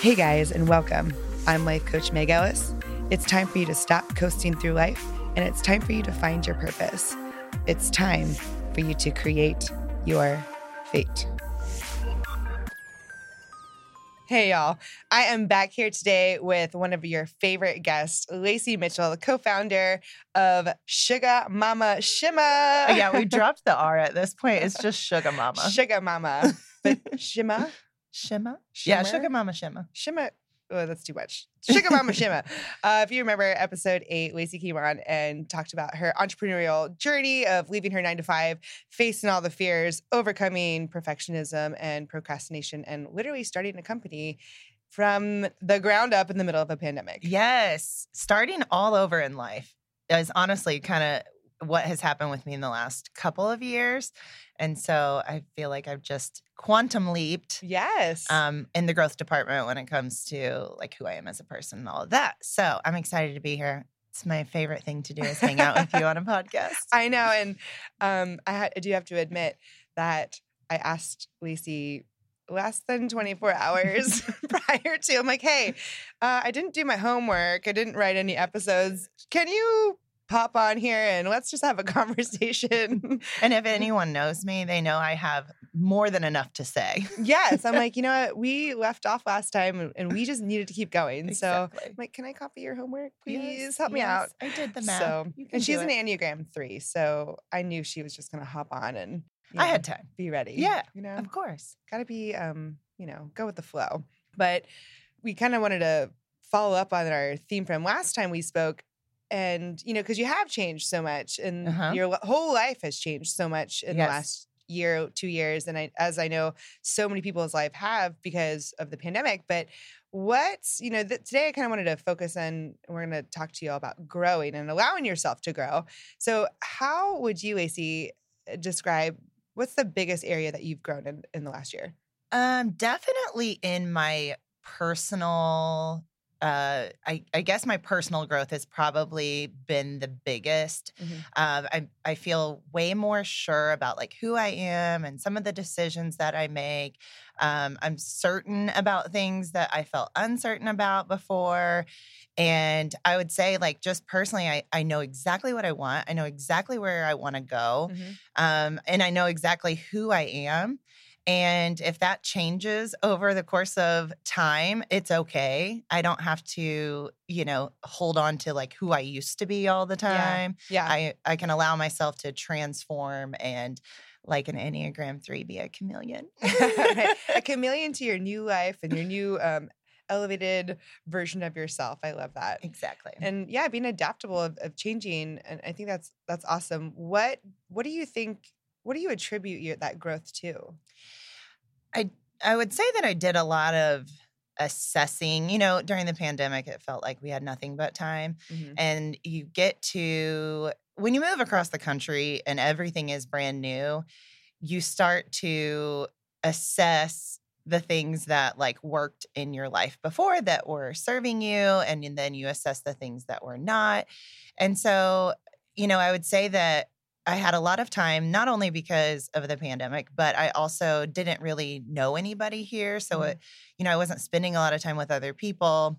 Hey guys, and welcome. I'm life coach Meg Ellis. It's time for you to stop coasting through life, and it's time for you to find your purpose. It's time for you to create your fate. Hey, y'all. I am back here today with one of your favorite guests, Lacey Mitchell, the co founder of Sugar Mama Shima. yeah, we dropped the R at this point. It's just Sugar Mama. Sugar Mama. But Shimma? Shimma? Yeah? Sugar Mama Shimma. Shimma. Oh, that's too much. Sugar Mama Shimma. Uh, if you remember episode eight, Lacey came on and talked about her entrepreneurial journey of leaving her nine to five, facing all the fears, overcoming perfectionism and procrastination, and literally starting a company from the ground up in the middle of a pandemic. Yes, starting all over in life is honestly kind of what has happened with me in the last couple of years. And so I feel like I've just quantum leaped Yes. um, in the growth department when it comes to like who I am as a person and all of that. So I'm excited to be here. It's my favorite thing to do is hang out with you on a podcast. I know. And um, I, ha- I do have to admit that I asked Lacey less than 24 hours prior to. I'm like, hey, uh, I didn't do my homework. I didn't write any episodes. Can you pop on here and let's just have a conversation? And if anyone knows me, they know I have more than enough to say. yes. I'm like, you know what? We left off last time and- we just needed to keep going. So I'm like, can I copy your homework? Please Yes, help me out. I did the math. So, and she's an. Enneagram three. So I knew she was just going to hop on and I know, had time. be ready. Yeah, You know, Of course. got to be, um, you know, go with the flow. But we kind of wanted to follow up on our theme from last time we spoke. And, you know, because you have changed so much and Uh-huh. your whole life has changed so much in Yes. the last year, two years. And I, as I know, so many people's life have because of the pandemic. But what's, you know, th- today I kind of wanted to focus on, we're going to talk to you all about growing and allowing yourself to grow. So, how would you, Lacey, uh, describe what's the biggest area that you've grown in, in the last year? Um, definitely in my personal uh I, I guess my personal growth has probably been the biggest. Mhm. Um, I I feel way more sure about like who I am and some of the decisions that I make. Um, I'm certain about things that I felt uncertain about before. And I would say, like, just personally, I, I know exactly what I want. I know exactly where I want to go. Mhm. Um, and I know exactly who I am. And if that changes over the course of time, it's okay. I don't have to, you know, hold on to like who I used to be all the time. Yeah. I, I can allow myself to transform and, like an Enneagram 3, be a chameleon. A chameleon to your new life and your new um, elevated version of yourself. I love that. exactly. And yeah, being adaptable of, of changing, and I think that's that's awesome. What what do you think? What do you attribute your, that growth to? I I would say that I did a lot of assessing. You know, during the pandemic, it felt like we had nothing but time. Mhm. and you get to when you move across the country and everything is brand new you start to assess the things that like worked in your life before that were serving you and then you assess the things that were not and so you know i would say that i had a lot of time not only because of the pandemic but i also didn't really know anybody here so Mhm. it you know i wasn't spending a lot of time with other people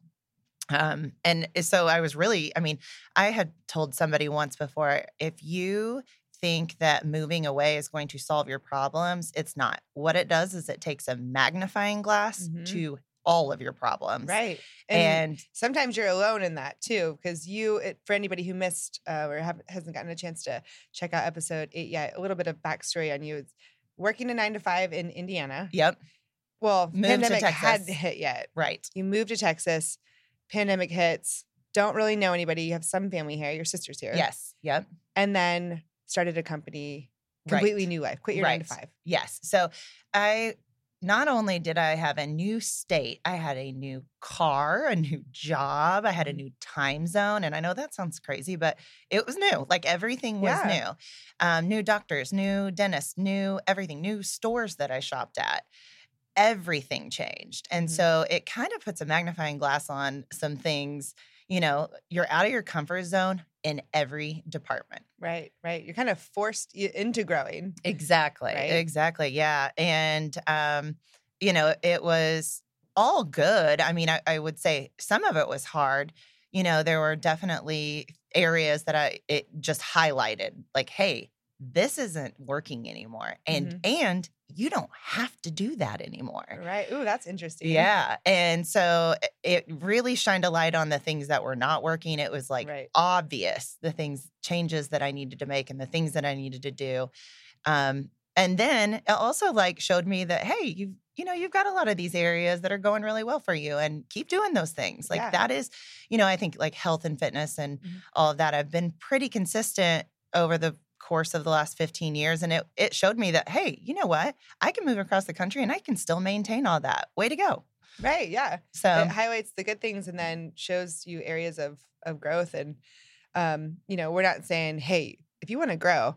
um, and so I was really, I mean, I had told somebody once before if you think that moving away is going to solve your problems, it's not. What it does is it takes a magnifying glass Mhm. to all of your problems. Right. And, And sometimes you're alone in that too, because you, it, for anybody who missed uh, or hasn't gotten a chance to check out episode eight yet, a little bit of backstory on you. It's working a nine to five in Indiana. yep, Well, Moved pandemic hadn't hit yet. right. You moved to Texas. Pandemic hits. Don't really know anybody. You have some family here. Your sister's here. Yes, yep. And then started a company. Right. Completely new life. Quit your nine to five. Yes. So I not only did I have a new state, I had a new car, a new job, I had a Mhm. new time zone. And I know that sounds crazy, but it was new. Like everything was Yeah. new. Um, new doctors, new dentists, new everything, new stores that I shopped at. Everything changed. And Mhm. so it kind of puts a magnifying glass on some things. You know, you're out of your comfort zone in every department. Right. Right. You're kind of forced into growing. Exactly. Right? Exactly. Yeah. And um, you know, it was all good. I mean, I, I would say some of it was hard. You know, there were definitely areas that I it just highlighted, like, hey, this isn't working anymore. And Mhm. and you don't have to do that anymore. Right. Ooh, that's interesting. Yeah. And so it really shined a light on the things that were not working. It was like Right. obvious the things, changes that I needed to make and the things that I needed to do. Um, and then it also like showed me that, hey, you've, you know, you've got a lot of these areas that are going really well for you and keep doing those things. Like Yeah. that is, you know, I think like health and fitness and Mhm. all of that. I've been pretty consistent over the course of the last 15 years. And it it showed me that, hey, you know what? I can move across the country and I can still maintain all that. Way to go. Right. Yeah. So it highlights the good things and then shows you areas of of growth and um you know we're not saying hey if you want to grow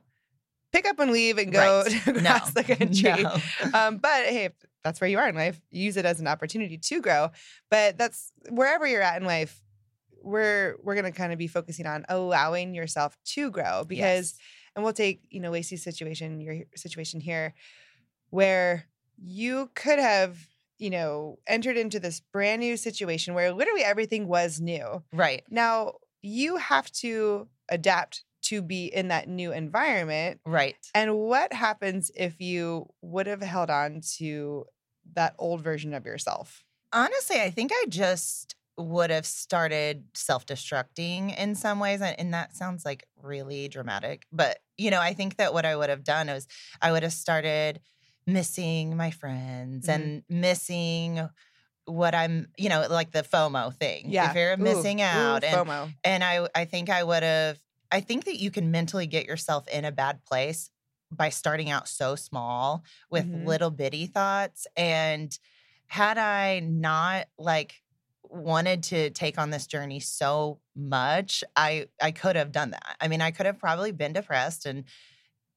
pick up and leave and go Right. across the country No. um but hey if that's where you are in life use it as an opportunity to grow but that's wherever you're at in life we're we're going to kind of be focusing on allowing yourself to grow because Yes. And we'll take you know Lacey's situation your situation here where you could have you know entered into this brand new situation where literally everything was new right. now you have to adapt to be in that new environment Right. and what happens if you would have held on to that old version of yourself Honestly, I think I just would have started self-destructing in some ways and, and that sounds like really dramatic but you know i think that what i would have done is i would have started missing my friends Mhm. and missing what i'm you know like the fomo thing yeah if you're Ooh, missing ooh, out and FOMO. and I I think I would have I think that you can mentally get yourself in a bad place by starting out so small with Mhm. little bitty thoughts and had I not like wanted to take on this journey so much I I could have done that. I mean I could have probably been depressed and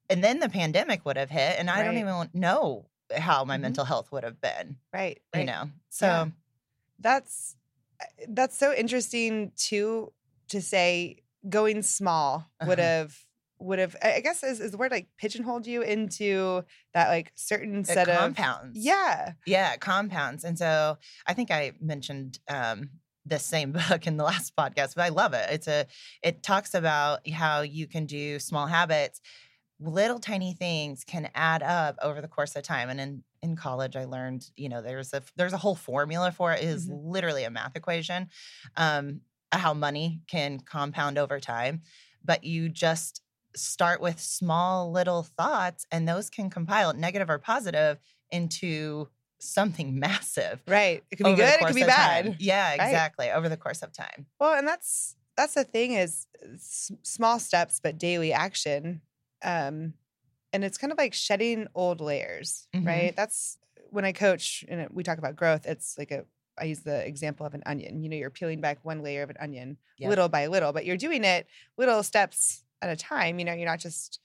and then the pandemic would have hit and I don't even know how my Mhm. mental health would have been, right, you right. know. So Yeah. that's uh, that's so interesting too to say going small would Uh-huh. Would have I guess is, is the word like pigeonholed you into that like certain it set of compounds. yeah Yeah, compounds. And so I think I mentioned um the same book in the last podcast, but I love it. It's a it talks about how you can do small habits. Little tiny things can add up over the course of time. And in in college, I learned, you know, there's a there's a whole formula for it. It is Mhm. literally a math equation. Um, how money can compound over time. But you just start with small little thoughts, and those can compile, negative or positive, into something massive. right it could be good it could be bad time. Yeah, Right. exactly. Over the course of time. well and that's that's the thing is s- small steps but daily action um and it's kind of like shedding old layers Mhm. right that's when i coach and we talk about growth it's like a i use the example of an onion you know you're peeling back one layer of an onion Yep. little by little but you're doing it little steps at a time you know you're not just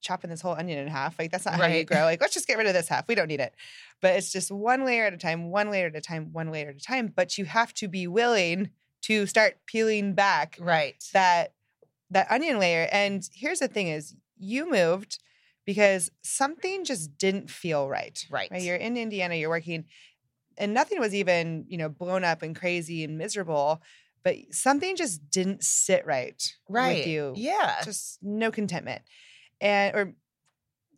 chopping this whole onion in half like that's not how you grow like let's just get rid of this half we don't need it but it's just one layer at a time one layer at a time one layer at a time but you have to be willing to start peeling back Right. that that onion layer and here's the thing is you moved because something just didn't feel right Right. you're in indiana you're working and nothing was even you know blown up and crazy and miserable but something just didn't sit right right. with you Yeah. just no contentment and or Uh,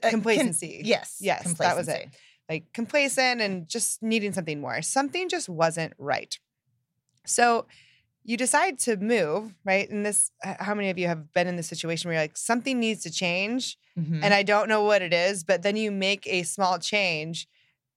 can- complacency yes. Yes, that was it. like complacent and just needing something more. Something just wasn't right. So you decide to move, right? And this, how many of you have been in this situation where you're like, something needs to change Mhm. and I don't know what it is, but then you make a small change,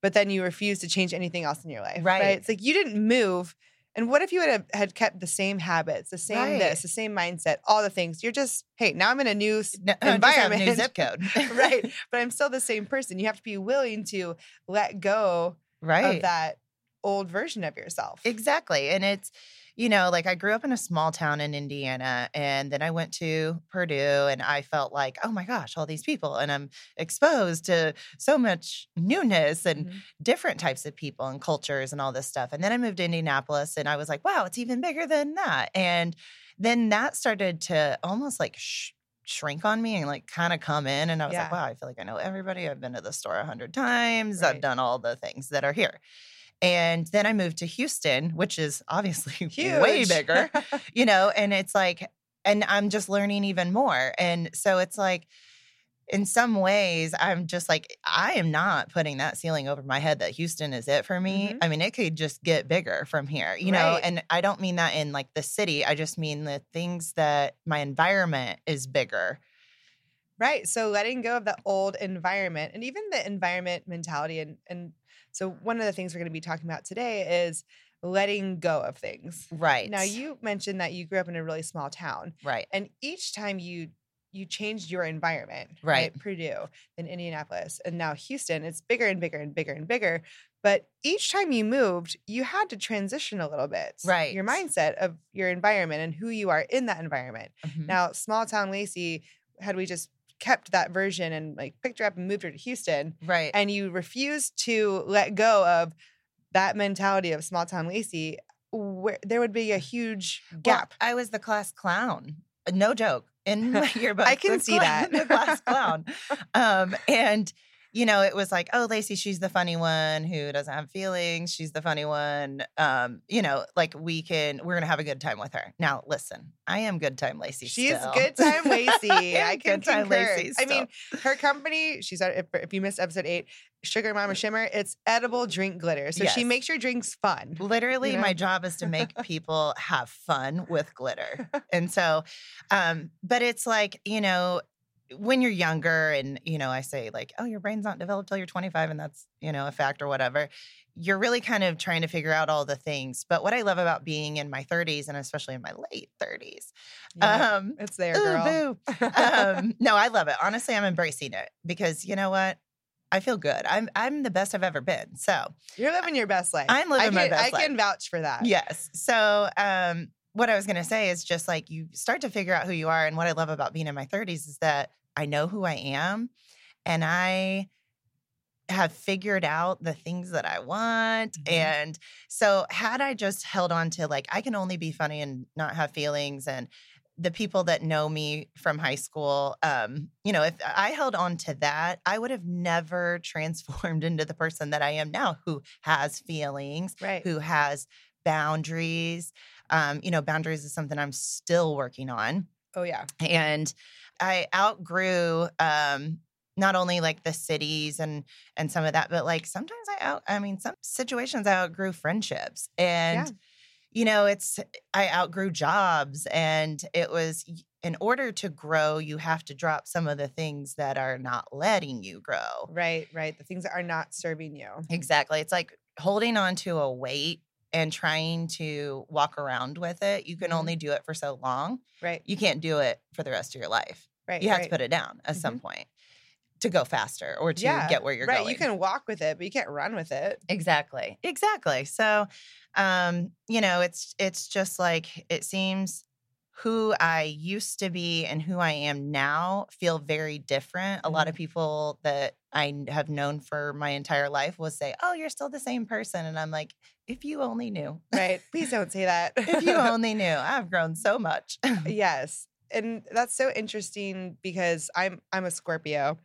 but then you refuse to change anything else in your life, right? Right. It's like you didn't move. And what if you had had kept the same habits, the same Right. this, the same mindset, all the things? You're just, hey, now I'm in a new No, uh, have a new environment. zip code. right. But I'm still the same person. You have to be willing to let go right. of that old version of yourself. Exactly. And it's, you know, like I grew up in a small town in Indiana and then I went to Purdue and I felt like, oh my gosh, all these people. And I'm exposed to so much newness and Mhm. different types of people and cultures and all this stuff. And then I moved to Indianapolis and I was like, wow, it's even bigger than that. And then that started to almost like sh- shrink on me and like kind of come in. And I was like, wow, I feel like I know everybody. I've been to the store a hundred times. Right. I've done all the things that are here. And then I moved to Houston, which is obviously way bigger, you know, and it's like, and I'm just learning even more. And so it's like, in some ways, I'm just like, I am not putting that ceiling over my head that Houston is it for me. Mhm. I mean, it could just get bigger from here, you know? And I don't mean that in like the city. I just mean the things that my environment is bigger. Right. So letting go of the old environment and even the environment mentality and and so one of the things we're going to be talking about today is letting go of things. Right. Now you mentioned that you grew up in a really small town right. and each time you you changed your environment, Right. Purdue, then Indianapolis, and now Houston, it's bigger and bigger and bigger and bigger. But each time you moved, you had to transition a little bit. Right. Your mindset of your environment and who you are in that environment. Mhm. Now, small town Lacey, had we just kept that version and like picked her up and moved her to Houston, right. and you refused to let go of that mentality of small town Lacey, where there would be a huge Well, gap. I was the class clown. No joke. In my yearbook. I can see clown- that. the class clown. Um, and you know, it was like, oh, Lacey, she's the funny one who doesn't have feelings. She's the funny one. Um, you know, like we can, we're gonna have a good time with her. Now, listen, I am good time Lacey. She's still. good time Lacey. I can good time concur. Lacey I mean, her company, she's if, if you missed episode eight, Sugar Mama Shimmer, it's edible drink glitter. So she makes your drinks fun. Literally, know? my job is to make people have fun with glitter. And so, um, but it's like, you know, when you're younger and, you know, I say like, oh, your brain's not developed till you're 25 and that's, you know, a fact or whatever, you're really kind of trying to figure out all the things. But what I love about being in my 30s and especially in my late 30s, Yeah, um, it's there, ooh, girl. um, no, I love it. Honestly, I'm embracing it because you know what? I feel good. I'm I'm the best I've ever been. So You're living your best life. I'm living I my can, best I can vouch for that. Yes. So, um, what I was going to say is just like you start to figure out who you are. And what I love about being in my 30s is that I know who I am and I have figured out the things that I want. Mhm. And so, had I just held on to like, I can only be funny and not have feelings, and the people that know me from high school, um, you know, if I held on to that, I would have never transformed into the person that I am now who has feelings, Right. who has boundaries. Um, you know, boundaries is something I'm still working on. Oh yeah. And I outgrew um not only like the cities and and some of that, but like sometimes I out I mean some situations I outgrew friendships. And Yeah. you know, it's I outgrew jobs and it was in order to grow, you have to drop some of the things that are not letting you grow. Right. Right. The things that are not serving you. Exactly. It's like holding on to a weight and trying to walk around with it. You can Mhm. only do it for so long. Right. You can't do it for the rest of your life. Right. You have right. to put it down at some point to go faster or to Yeah, get where you're going. right. going. You can walk with it, but you can't run with it. Exactly. Exactly. So um, you know, it's it's just like it seems who I used to be and who I am now feel very different. A lot of people that I have known for my entire life will say, "Oh, you're still the same person." And I'm like, "If you only knew. Right. Please don't say that. if you only knew. I've grown so much." yes. And that's so interesting because I'm I'm a Scorpio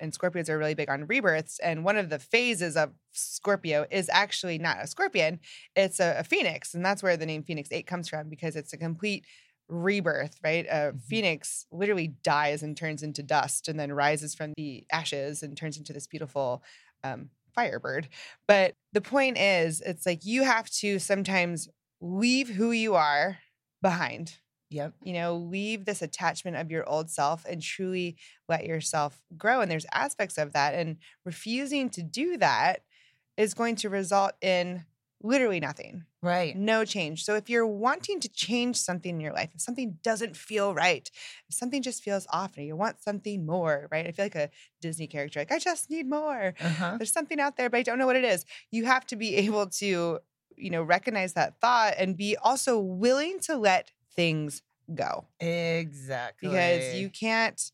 and Scorpios are really big on rebirths. And one of the phases of Scorpio is actually not a scorpion, it's a, a phoenix. And that's where the name Phoenix 8 comes from because it's a complete rebirth, right? A Mhm. phoenix literally dies and turns into dust and then rises from the ashes and turns into this beautiful um, firebird. But the point is, it's like you have to sometimes leave who you are behind yep. you know, leave this attachment of your old self and truly let yourself grow. And there's aspects of that. And refusing to do that is going to result in literally nothing, Right. no change. So if you're wanting to change something in your life, if something doesn't feel right, if something just feels off and you want something more, right? I feel like a Disney character, like, I just need more. Uh-huh. There's something out there, but I don't know what it is. You have to be able to, you know, recognize that thought and be also willing to let things go Exactly. because you can't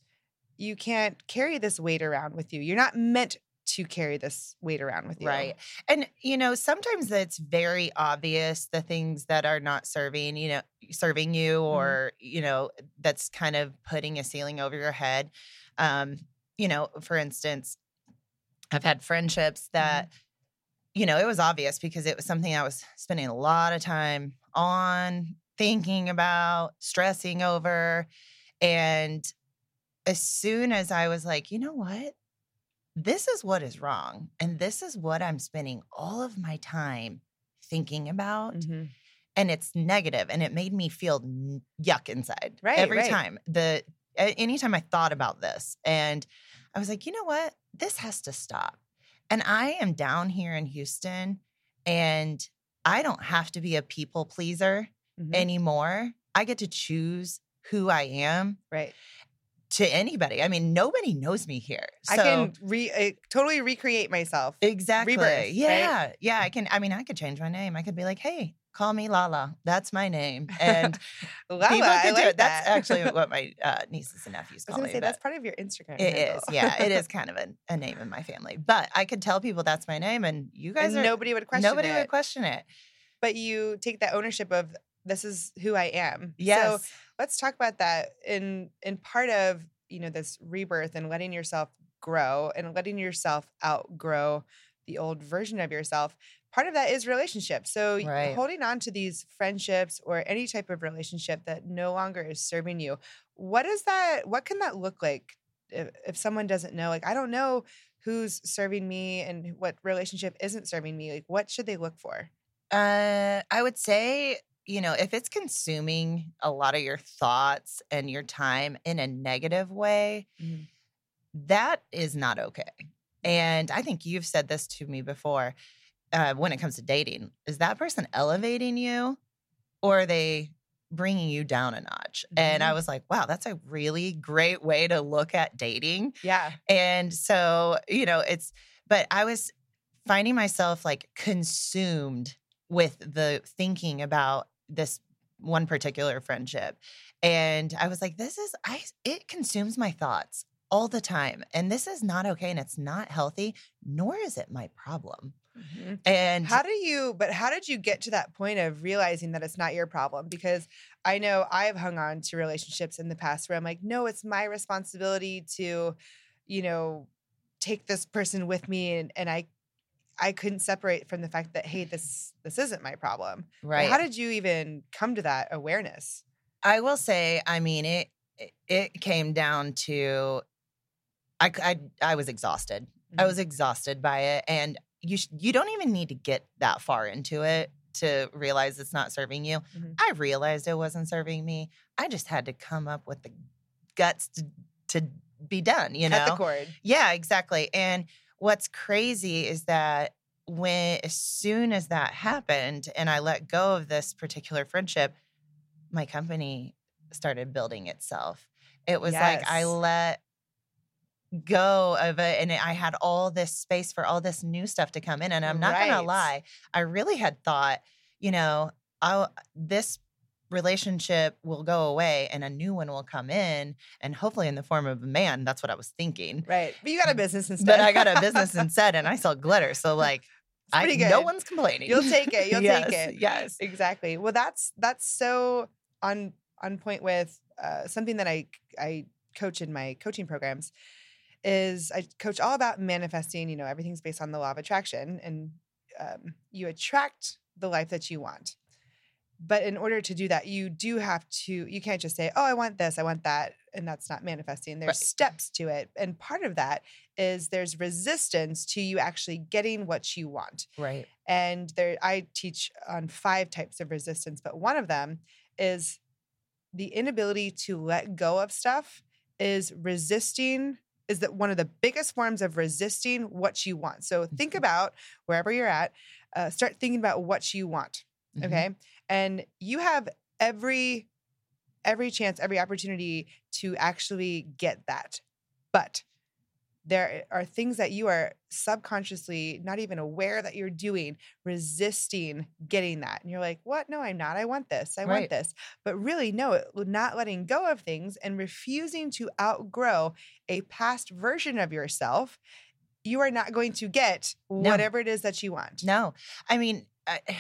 you can't carry this weight around with you. You're not meant to carry this weight around with you. Right. And you know, sometimes it's very obvious the things that are not serving, you know, serving you Mm-hmm. or, you know, that's kind of putting a ceiling over your head. Um, you know, for instance, I've had friendships that you know, it was obvious because it was something I was spending a lot of time on, thinking about, stressing over. And as soon as I was like, you know what? This is what is wrong. And this is what I'm spending all of my time thinking about. Mhm. And it's negative, and it made me feel yuck inside Right, every right. time. The anytime I thought about this, and I was like, you know what? This has to stop. And I am down here in Houston, and I don't have to be a people pleaser Mhm. anymore. I get to choose who I am right. To anybody. I mean, nobody knows me here. So I can re uh, totally recreate myself. exactly. rebirth, right? yeah. Yeah. I can I mean, I could change my name. I could be like, hey, call me Lala. That's my name. And Lala, people I could like do it. That's actually what my uh, nieces and nephews I was call gonna me. say that's part of your Instagram. It handle. is, yeah. It is kind of a, a name in my family. But I could tell people that's my name, and you guys and are nobody would question nobody it. would question it. but you take that ownership of this is who I am. Yes, So let's talk about that in in part of you know this rebirth and letting yourself grow and letting yourself outgrow the old version of yourself. Part of that is relationships. So Right. holding on to these friendships or any type of relationship that no longer is serving you. What is that? What can that look like if, if someone doesn't know? Like I don't know who's serving me and what relationship isn't serving me. Like what should they look for? uh, I would say you know if it's consuming a lot of your thoughts and your time in a negative way, Mhm. that is not okay. And I think you've said this to me before. Uh, when it comes to dating, is that person elevating you, or are they bringing you down a notch? And I Mhm. was like, wow, that's a really great way to look at dating. Yeah. And so, you know, it's, but I was finding myself like consumed with the thinking about this one particular friendship. And I was like, this is, I, it consumes my thoughts all the time. And this is not okay. And it's not healthy, nor is it my problem. Mhm. And How do you, but how did you get to that point of realizing that it's not your problem? Because I know I've hung on to relationships in the past where I'm like, no, it's my responsibility to, you know, take this person with me. And, and I, I couldn't separate from the fact that, hey, this, this isn't my problem. But right. How did you even come to that awareness? I will say, I mean, it it- came down to I I was exhausted. I Mhm. was exhausted by it, and you sh- you don't even need to get that far into it to realize it's not serving you. Mhm. I realized it wasn't serving me. I just had to come up with the guts to to be done. You know, At the cord. yeah, exactly. And what's crazy is that when as soon as that happened and I let go of this particular friendship, my company started building itself. It was like I let go of it and I had all this space for all this new stuff to come in and I'm not gonna lie, I really had thought, you know, I this relationship will go away and a new one will come in and hopefully in the form of a man that's what i was thinking Right. But you got a business instead. but i got a business instead and i sell glitter so like I, no one's complaining You'll take it. You'll yes, take it. yes Exactly. Well, that's that's so on on point with uh, something that I I coach in my coaching programs is I coach all about manifesting. You know, everything's based on the law of attraction, and um, you attract the life that you want. But in order to do that, you do have to. You can't just say, "Oh, I want this, I want that," and that's not manifesting. There's Right. steps to it, and part of that is there's resistance to you actually getting what you want right and there i teach on five types of resistance but one of them is the inability to let go of stuff is resisting is that one of the biggest forms of resisting what you want so think Mhm. about wherever you're at uh, start thinking about what you want Mhm. okay? And you have every every chance every opportunity to actually get that. But there are things that you are subconsciously not even aware that you're doing resisting getting that. And you're like what? No i'm not. I want this. I want this. But really no not letting go of things and refusing to outgrow a past version of yourself you are not going to get No. whatever it is that you want. No. I mean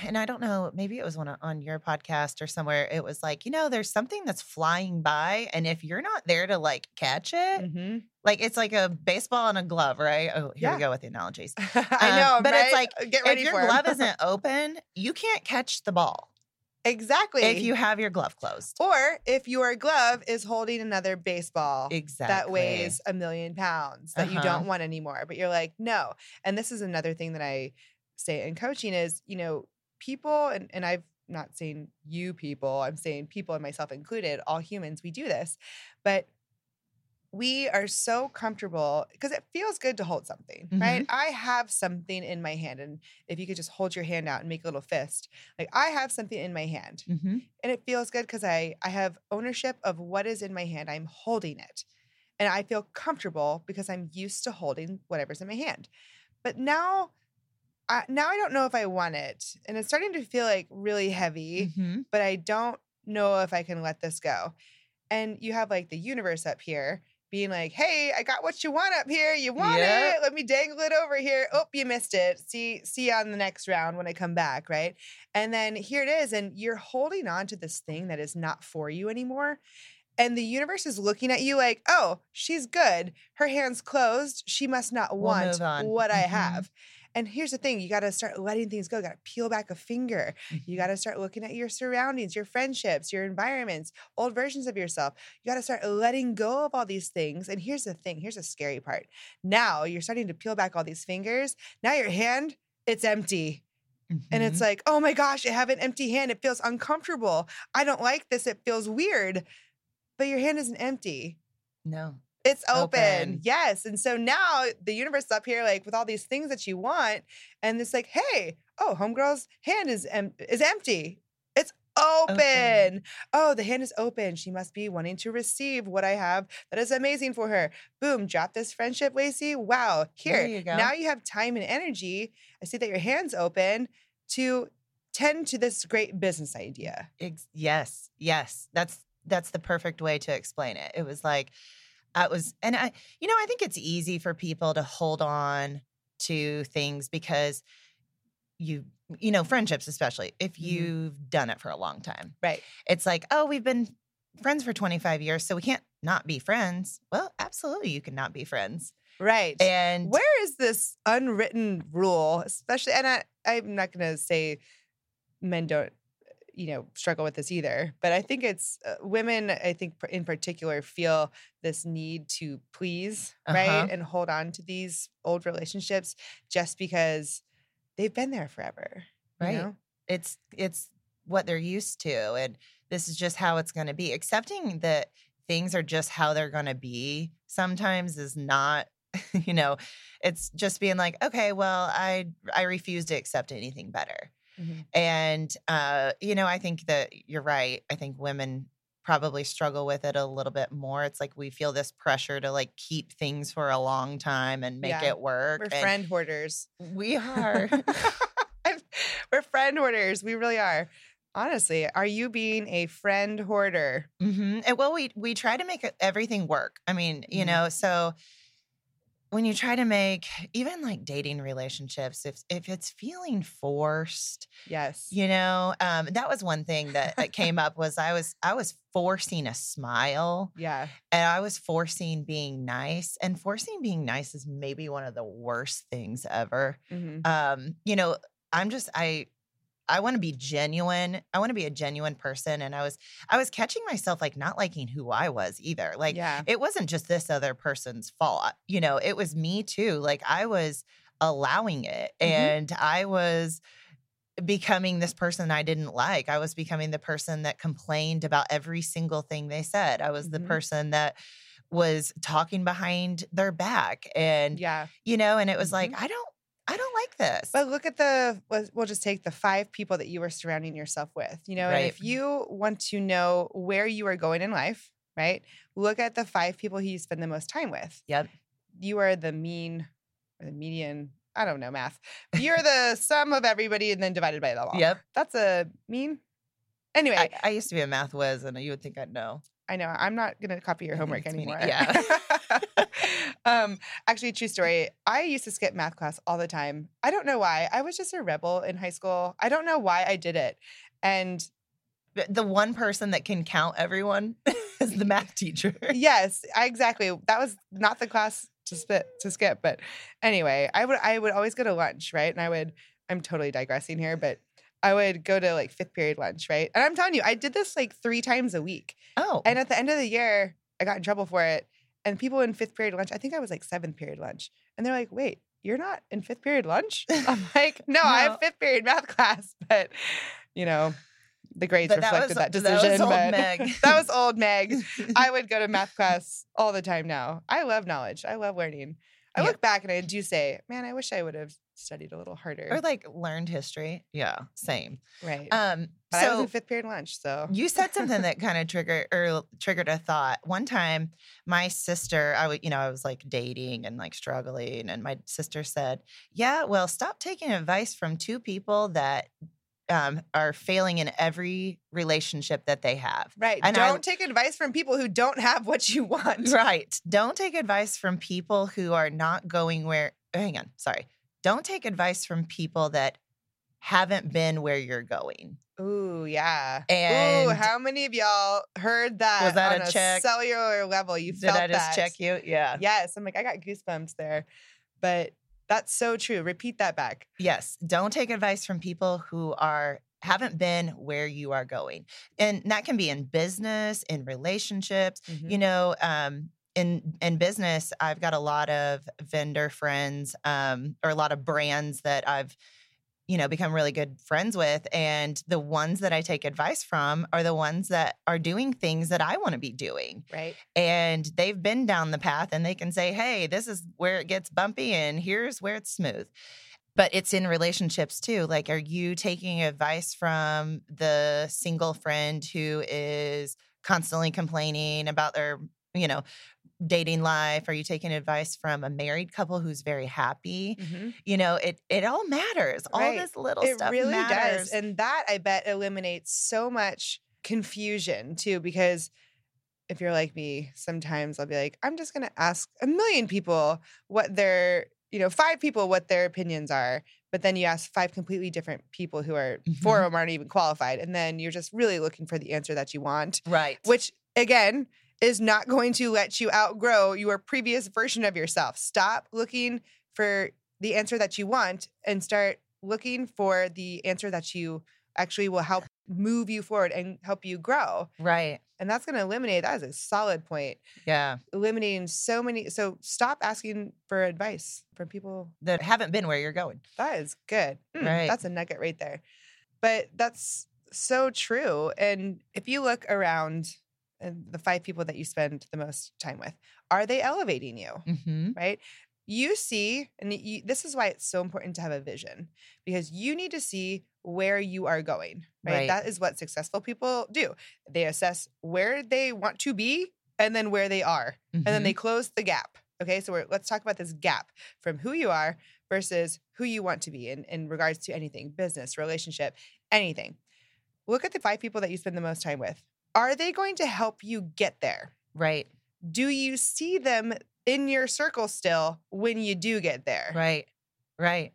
and I don't know, maybe it was one on your podcast or somewhere. It was like, you know, there's something that's flying by, and if you're not there to like catch it, hmm like it's like a baseball and a glove, right? Oh, here Yeah. we go with the analogies. I Um, know, but it's like, get ready if your glove isn't open, you can't catch the ball exactly. if you have your glove closed. or if your glove is holding another baseball Exactly. that weighs a million pounds that you Uh-huh. don't want anymore, but you're like, no. And this is another thing that I say in coaching is, you know, people, and, and I've not saying you people, I'm saying people and myself included, all humans, we do this, but we are so comfortable because it feels good to hold something, right? I have something in my hand. And if you could just hold your hand out and make a little fist, like I have something in my hand hmm and it feels good because I I have ownership of what is in my hand. I'm holding it, and I feel comfortable because I'm used to holding whatever's in my hand. But now, I, now I don't know if I want it, and it's starting to feel like really heavy. hmm But I don't know if I can let this go. And you have like the universe up here being like, "Hey, I got what you want up here. You want Yep. it? Let me dangle it over here. Oh, you missed it. See, see you on the next round when I come back, right?" And then here it is, and you're holding on to this thing that is not for you anymore. And the universe is looking at you like, "Oh, she's good. Her hands closed. She must not We'll want on." what I Mhm. have." And here's the thing you got to start letting things go. You got to peel back a finger. You got to start looking at your surroundings, your friendships, your environments, old versions of yourself. You got to start letting go of all these things. And here's the thing here's the scary part. Now you're starting to peel back all these fingers. Now your hand, it's empty. And it's Mhm. like, oh my gosh, I have an empty hand. It feels uncomfortable. I don't like this. It feels weird. But your hand isn't empty. no. It's open. Open. Yes. And so now the universe is up here, like with all these things that you want. And it's like, hey, oh, homegirl's hand is em- is empty. It's open. Open. Oh, the hand is open. She must be wanting to receive what I have that is amazing for her. Boom, drop this friendship, Lacey. Wow. Here. You go. Now you have time and energy. I see that your hand's open to tend to this great business idea. Ex- yes, yes. That's that's the perfect way to explain it. It was like I was and I you know, I think it's easy for people to hold on to things because you you know, friendships especially if Mhm. you've done it for a long time. Right. It's like, "Oh, we've been friends for 25 years, so we can't not be friends." Well, absolutely you can not be friends. Right. And where is this unwritten rule especially and i i'm not going to say men don't you know struggle with this either but i think it's uh, women i think in particular feel this need to please Uh-huh. right and hold on to these old relationships just because they've been there forever you Right. know? it's it's what they're used to and this is just how it's going to be accepting that things are just how they're going to be sometimes is not you know it's just being like okay well i i refuse to accept anything better Mhm. and uh you know i think that you're right i think women probably struggle with it a little bit more it's like we feel this pressure to like keep things for a long time and make Yeah. it work we're and friend hoarders we are we're friend hoarders we really are honestly are you being a friend hoarder hmm And well, we we try to make everything work. I mean, you Mhm. know, so when you try to make even like dating relationships, if if it's feeling forced, yes. you know, um, that was one thing that, that came up was I was I was forcing a smile yeah. and I was forcing being nice, and forcing being nice is maybe one of the worst things ever. Mhm. um you know i'm just i i want to be genuine i want to be a genuine person and i was i was catching myself like not liking who i was either like yeah it wasn't just this other person's fault you know it was me too like i was allowing it Mhm. and i was becoming this person i didn't like i was becoming the person that complained about every single thing they said i was the Mhm. person that was talking behind their back and yeah you know and it was like i don't i don't like this But look at the, we'll just take the five people that you were surrounding yourself with, you know, and Right. if you want to know where you are going in life, right? Look at the five people who you spend the most time with. Yep. You are the mean or the median, I don't know math. You're the sum of everybody and then divided by the all. Yep. That's a mean. Anyway, I, I used to be a math whiz, and you would think I'd know. I know. I'm not gonna copy your homework anymore. yeah. um, actually, true story. I used to skip math class all the time. I don't know why. I was just a rebel in high school. I don't know why I did it. And The- the one person that can count everyone is the math teacher. yes, I, exactly. That was not the class to spit to skip. But anyway, I would I would always go to lunch, right? And I would. I'm totally digressing here, but I would go to like fifth period lunch, right? And I'm telling you, I did this like three times a week. Oh, And at the end of the year, I got in trouble for it. And people in fifth period lunch, I think I was like seventh period lunch. And they're like, wait, you're not in fifth period lunch? I'm like, no, I have fifth period math class. But, you know, the grades But that reflected was- that, decision. that was old Meg. that was old Meg. I would go to math class all the time now. I love knowledge. I love learning. I Yeah. look back and I do say, man, I wish I would have studied a little harder. or like learned history. Yeah, same. right. Um, but I was so in fifth period lunch. So you said something that kind of triggered or triggered a thought. One time, my sister, I would, you know, I was like dating and like struggling, and my sister said, "Yeah, well, stop taking advice from two people that um, are failing in every relationship that they have." right. and don't take advice from people who don't have what you want. Right. Don't take advice from people who are not going where. Hang on. Sorry. Don't take advice from people that haven't been where you're going. Ooh, yeah. Ooh, And- how many of y'all heard that? Was that on a check? cellular level? You Did felt I just that. check you? Yeah. Yes. I'm like, I got goosebumps there. But that's so true. Repeat that back. Yes. Don't take advice from people who are haven't been where you are going. And that can be in business, in relationships, Mm-hmm. you know, um in in business, I've got a lot of vendor friends um or a lot of brands that I've you know become really good friends with and the ones that I take advice from are the ones that are doing things that I want to be doing right. and they've been down the path and they can say, hey, this is where it gets bumpy and here's where it's smooth. But it's in relationships too. Like, are you taking advice from the single friend who is constantly complaining about their, you know, dating life? Are you taking advice from a married couple who's very happy? Mhm. You know, it it all matters. All Right. this little It stuff really matters. does. And that I bet eliminates so much confusion too, because if you're like me, sometimes I'll be like, I'm just gonna ask a million people what their, you know, five people what their opinions are. But then you ask five completely different people who are four Mhm. of them aren't even qualified. And then you're just really looking for the answer that you want, right. which again is not going to let you outgrow your previous version of yourself. Stop looking for the answer that you want and start looking for the answer that you actually will help move you forward and help you grow. right. And that's going to eliminate that is a solid point. Yeah. Eliminating so many so stop asking for advice from people. That haven't been where you're going. That is good. Mm, Right. That's a nugget right there. But that's so true. And if you look around the five people that you spend the most time with, are they elevating you? Mm-hmm. right? You see, and you, this is why it's so important to have a vision because you need to see where you are going, right? Right. That is what successful people do. They assess where they want to be and then where they are, and then they close the gap. Okay, so we're, let's talk about this gap from who you are versus who you want to be in, in regards to anything business, relationship, anything. Look at the five people that you spend the most time with. Are they going to help you get there? right. do you see them in your circle still when you do get there? Right. Right.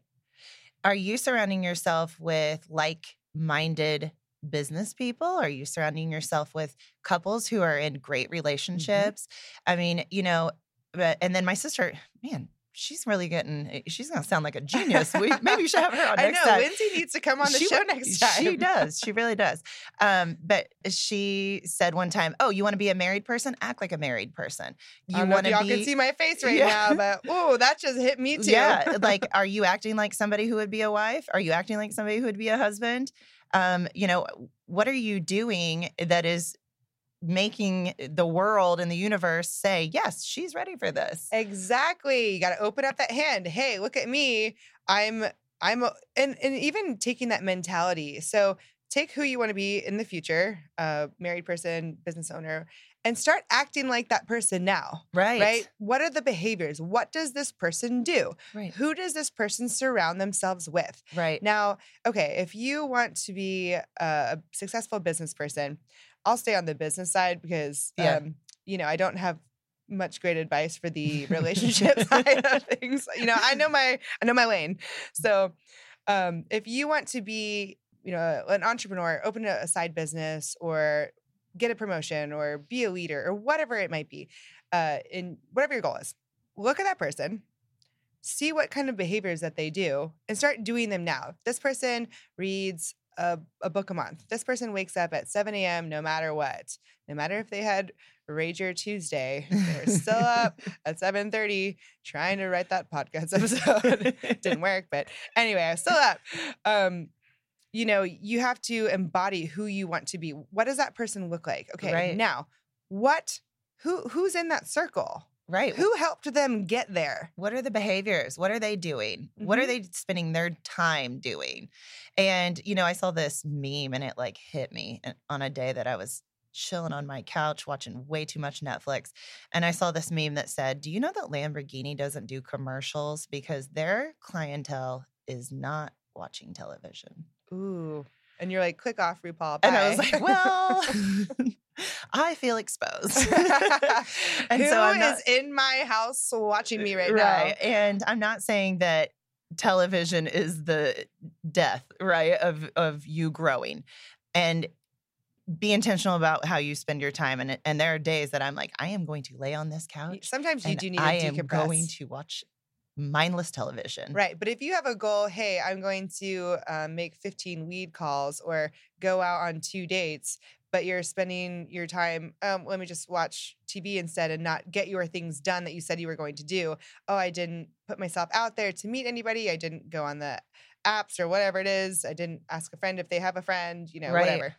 Are you surrounding yourself with like minded business people? Are you surrounding yourself with couples who are in great mm-hmm. relationships? I mean, you know, but, and then my sister, man, she's really getting, eh, she's going to sound like a genius. We, maybe you should have her on I know time. Lindsay needs to come on the She show next time. She does. She really does. Um, but she said one time, "Oh, you want to be a married person? Act like a married person. You don't know if want to y'all be." can see my face right Yeah. now, but oh, that just hit me too. Yeah, like, are you acting like somebody who would be a wife? Are you acting like somebody who would be a husband? Um, you know, what are you doing that is making the world and the universe say, yes, she's ready for this? Exactly. You got to open up that hand. Hey, look at me. I'm I'm and and even taking that mentality. So take who you want to be in the future, uh married person, business owner, and start acting like that person now. Right. Right? What are the behaviors? What does this person do? Right. Who does this person surround themselves with? Right. Now, okay, if you want to be a successful business person, I'll stay on the business side because, Yeah. um, you know, I don't have much great advice for the relationship side of things. You know, I know my I know my lane. So, um, if you want to be, you know, an entrepreneur, open a, a side business or get a promotion or be a leader or whatever it might be, uh, in whatever your goal is, look at that person, see what kind of behaviors that they do, and start doing them now. This person reads a, a book a month. This person wakes up at 7 a.m. no matter what. No matter if they had Rager Tuesday, they're still up at 7:30 trying to write that podcast episode. Didn't work, but anyway, I'm still up. Um, you know, you have to embody who you want to be. What does that person look like? Okay, Right. now what who who's in that circle? Right. Who helped them get there? What are the behaviors? What are they doing? What are Mhm. they spending their time doing? And, you know, I saw this meme and it like hit me on a day that I was chilling on my couch watching way too much Netflix. And I saw this meme that said, Do you know that Lamborghini doesn't do commercials because their clientele is not watching television? Ooh. And you're like, click off RuPaul. And I was like, Well, I feel exposed. and Who so I'm not, is in my house watching me right, right. And I'm not saying that television is the death, right, of of you growing. And be intentional about how you spend your time. And and there are days that I'm like, I am going to lay on this couch. Sometimes you do need to I am decompress. going to watch mindless television. Right. But if you have a goal, hey, I'm going to um, make 15 weed calls or go out on two dates, but you're spending your time, um, let me just watch TV instead and not get your things done that you said you were going to do. Oh, I didn't put myself out there to meet anybody. I didn't go on the apps or whatever it is. I didn't ask a friend if they have a friend, you know, Right. whatever.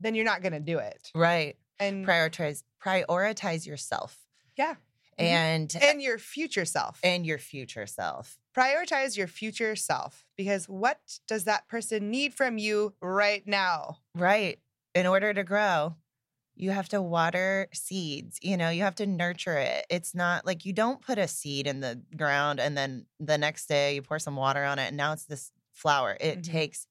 Then you're not going to do it. Right. And Prioritize prioritize yourself. Yeah. Mhm. And and your future self. and your future self. Prioritize your future self because what does that person need from you right now? Right. In order to grow, you have to water seeds. You know, you have to nurture it. It's not like you don't put a seed in the ground and then the next day you pour some water on it and now it's this flower. It Mhm. takes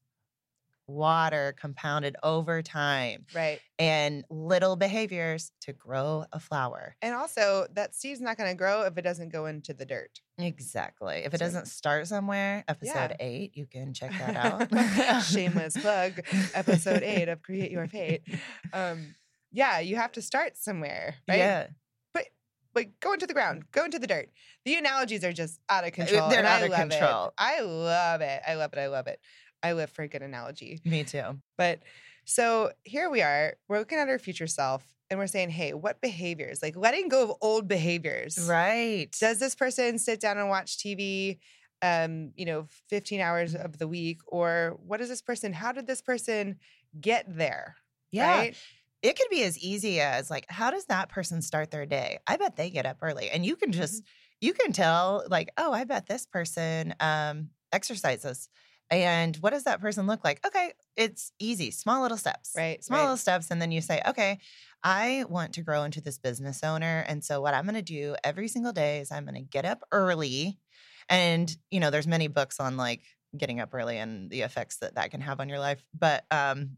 water compounded over time Right. and little behaviors to grow a flower. And also, that seed's not going to grow if it doesn't go into the dirt. Exactly. If it So- doesn't start somewhere, episode Yeah. eight, you can check that out. Shameless plug, episode eight of Create Your Fate. Um, yeah, you have to start somewhere, right? Yeah. But like go into the ground, go into the dirt. The analogies are just out of control. they're out I of love control. It. I love it. I love it. I love it. I live for a good analogy. Me too. But so here we are, we're looking at our future self and we're saying, hey, what behaviors, like letting go of old behaviors. Right. Does this person sit down and watch TV, um, you know, 15 hours of the week? Or what is this person, how did this person get there? yeah. Right? it could be as easy as like how does that person start their day i bet they get up early and you can just you can tell like oh i bet this person um exercises and what does that person look like okay it's easy small little steps Right, small right. little steps and then you say okay i want to grow into this business owner and so what i'm going to do every single day is i'm going to get up early and you know there's many books on like getting up early and the effects that that can have on your life but um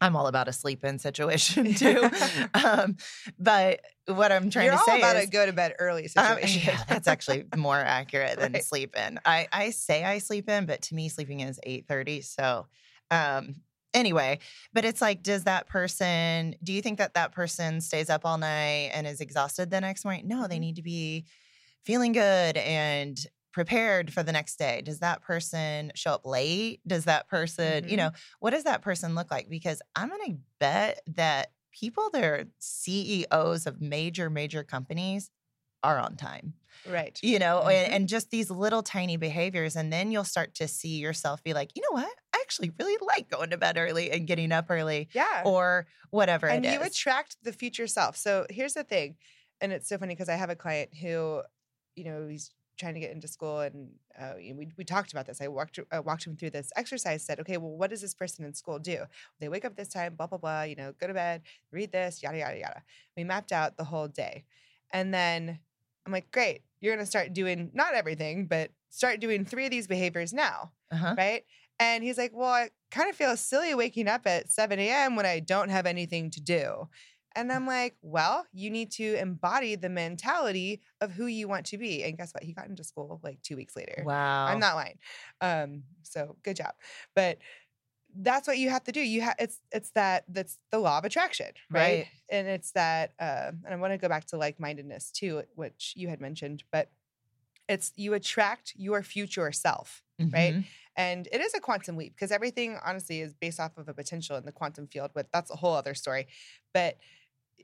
i'm all about a sleep in situation too um but what i'm trying You're to all say about is a go to bed early um, situation. yeah, that's actually more accurate than Right. sleep in. I, I say I sleep in, but to me, sleeping in is eight thirty. So, um, anyway, but it's like, does that person? Do you think that that person stays up all night and is exhausted the next morning? No, they Mhm. need to be feeling good and prepared for the next day. Does that person show up late? Does that person, you Mhm. know, what does that person look like? Because I'm gonna bet that people that are CEOs of major, major companies are on time, right. you know, Mhm. and, and just these little tiny behaviors. And then you'll start to see yourself be like, you know what? I actually really like going to bed early and getting up early Yeah. or whatever and you attract the future self. So here's the thing, and it's so funny because I have a client who, you know, he's trying to get into school, and uh, we we talked about this. I walked uh, walked him through this exercise. Said, okay, well, what does this person in school do? They wake up this time, blah blah blah. You know, go to bed, read this, yada yada yada. We mapped out the whole day, and then I'm like, great, you're gonna start doing not everything, but start doing three of these behaviors now uh-huh. right? And he's like, Well, I kind of feel silly waking up at 7 a.m. when I don't have anything to do. And I'm like, Well, you need to embody the mentality of who you want to be. And guess what? He got into school like two weeks later. Wow. I'm not lying. Um, so good job. But that's what you have to do. You have it's it's that that's the law of attraction, right? Right. And it's that uh, and I want to go back to like mindedness too, which you had mentioned, but it's you attract your future self, right? Mhm. And it is a quantum leap because everything honestly is based off of a potential in the quantum field, but that's a whole other story. But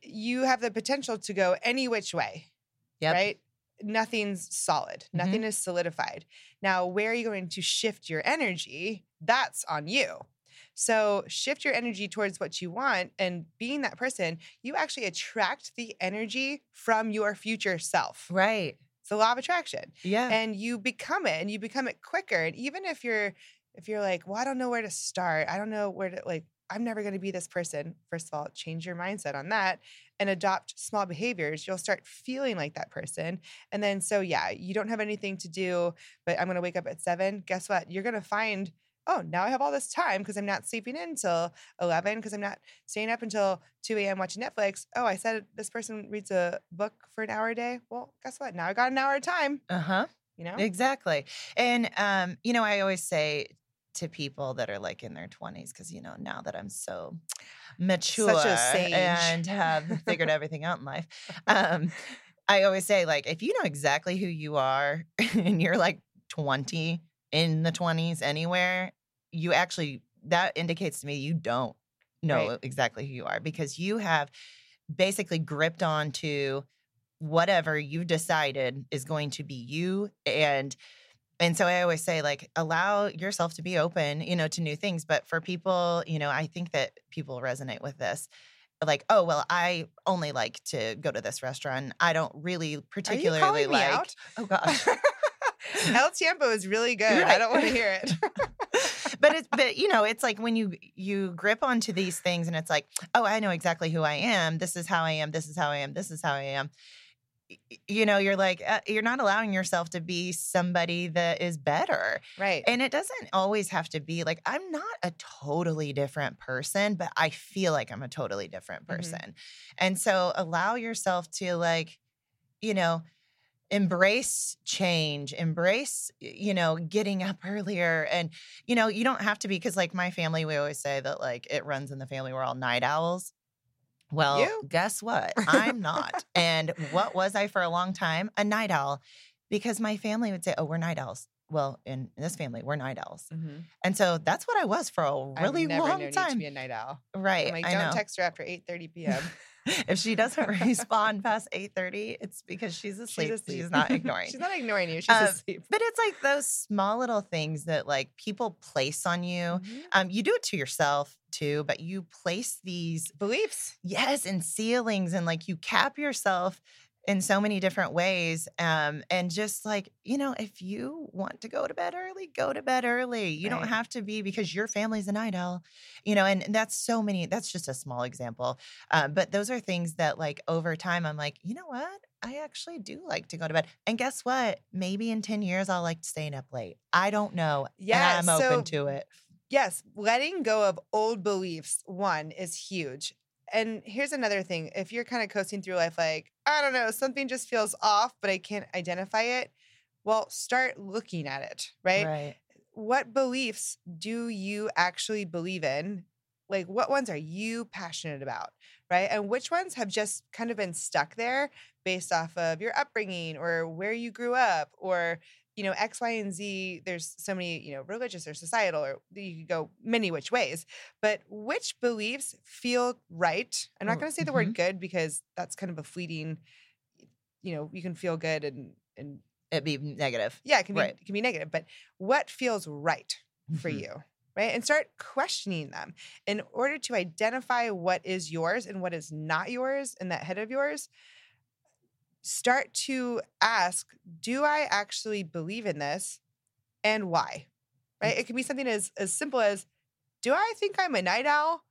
you have the potential to go any which way, Yep. right? Nothing's solid, Mhm. nothing is solidified. Now, where are you going to shift your energy? That's on you. So, shift your energy towards what you want. And being that person, you actually attract the energy from your future self. Right. It's the law of attraction Yeah. and you become it and you become it quicker and even if you're if you're like well i don't know where to start i don't know where to like i'm never going to be this person first of all change your mindset on that and adopt small behaviors. You'll start feeling like that person and then so yeah you don't have anything to do but i'm going to wake up at 7 guess what? You're going to find oh now i have all this time because i'm not sleeping in until 11 because i'm not staying up until 2 a.m watching netflix. Oh i said this person reads a book for an hour a day. Well guess what? Now i got an hour of time Uh huh. you know? Exactly. And um, you know, I always say to people that are like in their 20s, because you know, now that I'm so mature and have figured everything out in life, um, I always say, like, if you know exactly who you are and you're like 20 in the 20s anywhere, you actually that indicates to me you don't know Right. exactly who you are because you have basically gripped onto whatever you've decided is going to be you and and so i always say like allow yourself to be open you know to new things but for people you know i think that people resonate with this like oh well i only like to go to this restaurant. I don't really particularly like out? oh gosh. El Tiempo is really good. I don't want to hear it. but it's but you know it's like when you you grip onto these things and it's like oh i know exactly who i am. This is how i am. This is how i am. This is how i am you know you're like uh, you're not allowing yourself to be somebody that is better. Right. and it doesn't always have to be like i'm not a totally different person but i feel like i'm a totally different Mhm. person. And so allow yourself to like you know embrace change embrace you know getting up earlier. And you know you don't have to be because like my family we always say that like it runs in the family. We're all night owls well You? guess what i'm not and what was i for a long time a night owl because my family would say oh we're night owls well in, this family we're night owls Mhm. and so that's what i was for a really long you to time be a night owl. right I'm like, i don't text her after 8:30 p.m. if she doesn't respond past 8.30 it's because she's asleep she's, asleep. not ignoring She's not ignoring you. She's Um, asleep. But it's like those small little things that like people place on you. Mhm. Um, you do it to yourself too, but you place these Beliefs. yes and ceilings and like you cap yourself in so many different ways. Um, and just like, you know, if you want to go to bed early, go to bed early. You don't have to be because your family's a night owl, you know, and that's so many, that's just a small example. Uh, but those are things that like over time, I'm like, you know what? I actually do like to go to bed. And guess what? Maybe in 10 years, I'll like staying up late. I don't know. Yeah, And I'm so- open to it. Yes, letting go of old beliefs, one, is huge. And here's another thing if you're kind of coasting through life, like, I don't know, something just feels off, but I can't identify it, well, start looking at it, right? Right. What beliefs do you actually believe in? Like, what ones are you passionate about, right? And which ones have just kind of been stuck there based off of your upbringing or where you grew up or you know x y and z there's so many you know religious or societal or you could go many which ways but which beliefs feel right i'm not Mm, going to say the word good because that's kind of a fleeting you know you can feel good and and It'd be negative. yeah it can be Right. it can be negative but what feels right for Mhm. you right and start questioning them in order to identify what is yours and what is not yours in that head of yours start to ask do i actually believe in this and why right it can be something as as simple as do i think i'm a night owl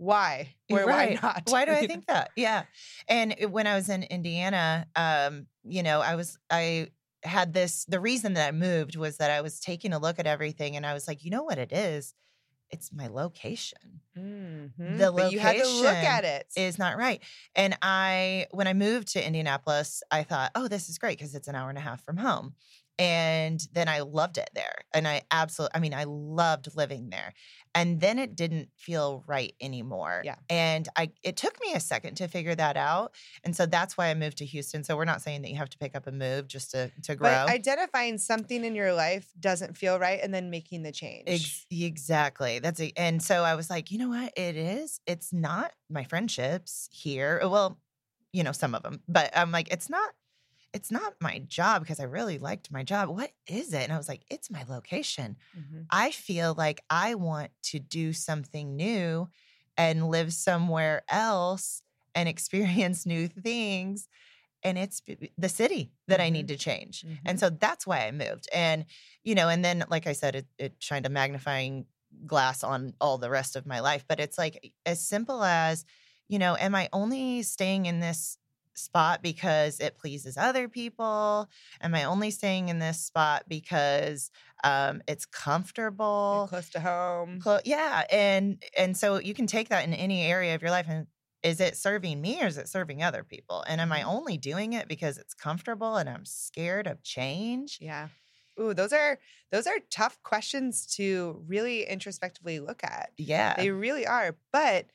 why or Right. why not Why do I think that? Yeah. And when I was in Indiana, um, you know, I was I had this the reason that I moved was that I was taking a look at everything and I was like, you know what it is? It's my location. Mhm. The but you had to look location at it. Is not right. And I when I moved to Indianapolis, I thought, oh, this is great because it's an hour and a half from home. And then I loved it there. And I absolutely, I mean, I loved living there. And then it didn't feel right anymore. Yeah. And I it took me a second to figure that out. And so that's why I moved to Houston. So we're not saying that you have to pick up a move just to to grow. but identifying something in your life doesn't feel right and then making the change. Ex- exactly. That's it. And so I was like, you know what? It is. It's not my friendships here. Well, you know, some of them, but I'm like, it's not. It's not my job because I really liked my job. What is it? And I was like, it's my location. Mhm. I feel like I want to do something new and live somewhere else and experience new things. And it's the city that I need to change. Mhm. And so that's why I moved. And, you know, and then, like I said, it, it shined a magnifying glass on all the rest of my life. But it's like as simple as, you know, am I only staying in this spot because it pleases other people? Am I only staying in this spot because um, it's comfortable? close to home. Clo- yeah, and and so you can take that in any area of your life and is it serving me or is it serving other people? And am I Mhm. only doing it because it's comfortable and I'm scared of change? Yeah. Ooh, those are those are tough questions to really introspectively look at. Yeah. They really are. But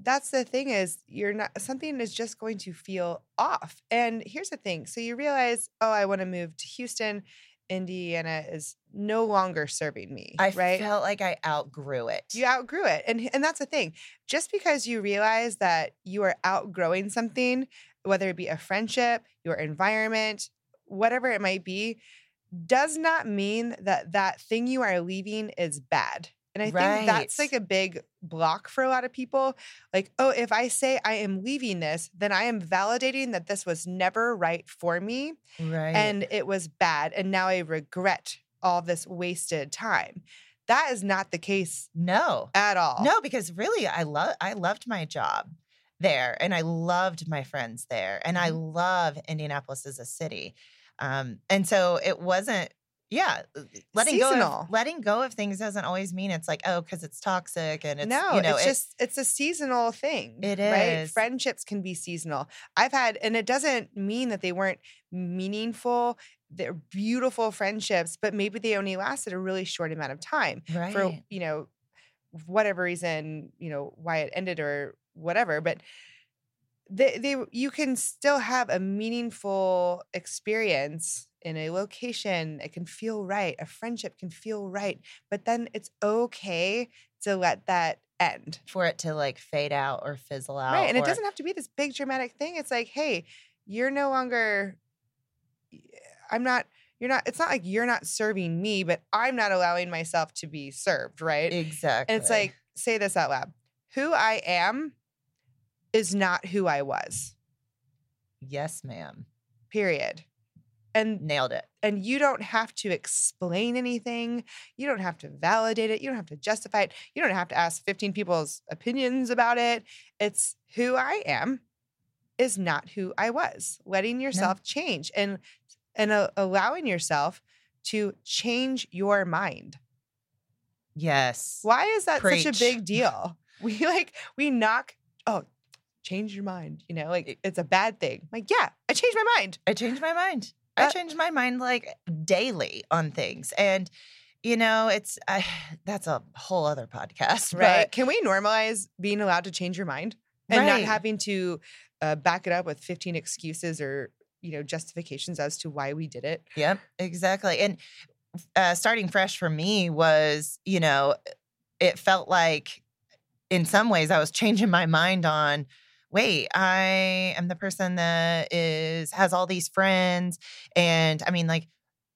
that's the thing is you're not something is just going to feel off. And here's the thing. So you realize, oh, I want to move to Houston. Indiana is no longer serving me. I right. felt like I outgrew it. you outgrew it. And and that's the thing. Just because you realize that you are outgrowing something, whether it be a friendship, your environment, whatever it might be, does not mean that that thing you are leaving is bad. And I think that's like a big block for a lot of people. Like, oh, if I say I am leaving this, then I am validating that this was never right for me right. and it was bad. And now I regret all this wasted time. That is not the case no. at all. No, because really I love I loved my job there and I loved my friends there and I Mhm. love Indianapolis as a city. Um and so it wasn't yeah, uh, letting go of letting go of things doesn't always mean it's like oh cuz it's toxic and it's no, you know it's it- just it's a seasonal thing. It is right? Friendships can be seasonal. I've had, and it doesn't mean that they weren't meaningful. They're beautiful friendships, but maybe they only lasted a really short amount of time right. for you know whatever reason, you know why it ended or whatever. But they, they you can still have a meaningful experience in a location. It can feel right. A friendship can feel right, but then it's okay to let that end. for it to like fade out or fizzle out. Right. And it doesn't have to be this big dramatic thing. It's like, hey, you're no longer, I'm not, you're not, it's not like you're not serving me, but I'm not allowing myself to be served. Right. exactly. And it's like, say this out loud who I am is not who I was, yes, ma'am. period. And Nailed it. and you don't have to explain anything. You don't have to validate it. You don't have to justify it. You don't have to ask 15 people's opinions about it. It's who I am is not who I was. Letting yourself change and and uh, allowing yourself to change your mind. Yes. Why is that such a big deal? We like we knock oh change your mind, you know, like it's a bad thing. Like yeah, I changed my mind. I changed my mind. I Uh, changed my mind like daily on things. And you know, it's I that's a whole other podcast. Right. Can we normalize being allowed to change your mind and not having to uh, back it up with 15 excuses or, you know, justifications as to why we did it? Yep, exactly. And uh starting fresh for me was, you know, it felt like in some ways I was changing my mind on wait, I am the person that is has all these friends and I mean like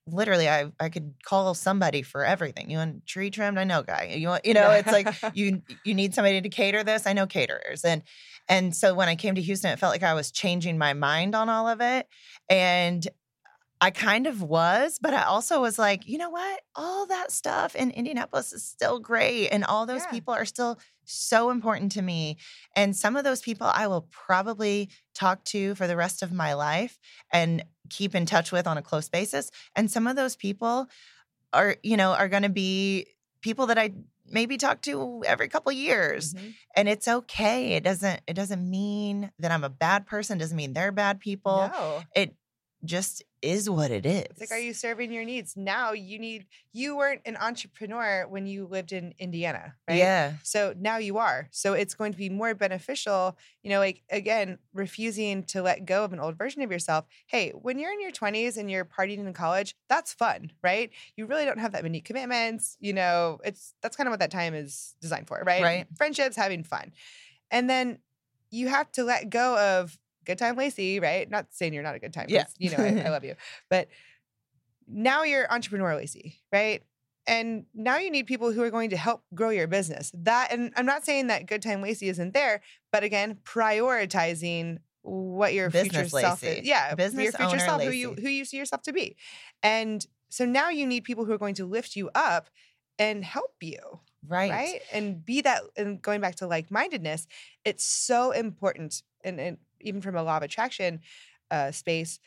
literally I I could call somebody for everything. You want tree trimmed? I know guy. You want you know, it's like you you need somebody to cater this. I know caterers. And and so when I came to Houston, it felt like I was changing my mind on all of it. And I kind of was, but I also was like, you know what? All that stuff in Indianapolis is still great. And all those Yeah. people are still so important to me. And some of those people I will probably talk to for the rest of my life and keep in touch with on a close basis. And some of those people are, you know, are going to be people that I maybe talk to every couple years Mhm. and it's okay it doesn't it doesn't mean that i'm a bad person doesn't mean they're bad people No. it just is what it is It's like, are you serving your needs? Now you need, you weren't an entrepreneur when you lived in Indiana, right? yeah So now you are. So it's going to be more beneficial, you know, like again, refusing to let go of an old version of yourself. Hey, when you're in your 20s and you're partying in college, that's fun, right? You really don't have that many commitments. You know, it's that's kind of what that time is designed for, right? Right. Friendships, having fun. And then you have to let go of good time Lacey, right? Not saying you're not a good time. Yeah. You know, I, I love you. But now you're entrepreneur Lacey, right? And now you need people who are going to help grow your business. That, and I'm not saying that good time Lacey isn't there, but again, prioritizing what your future Business self is. Yeah, your Business future owner self, who you who you see yourself to be. And so now you need people who are going to lift you up and help you right right and be that and going back to like-mindedness it's so important and, and even from a law of attraction uh, space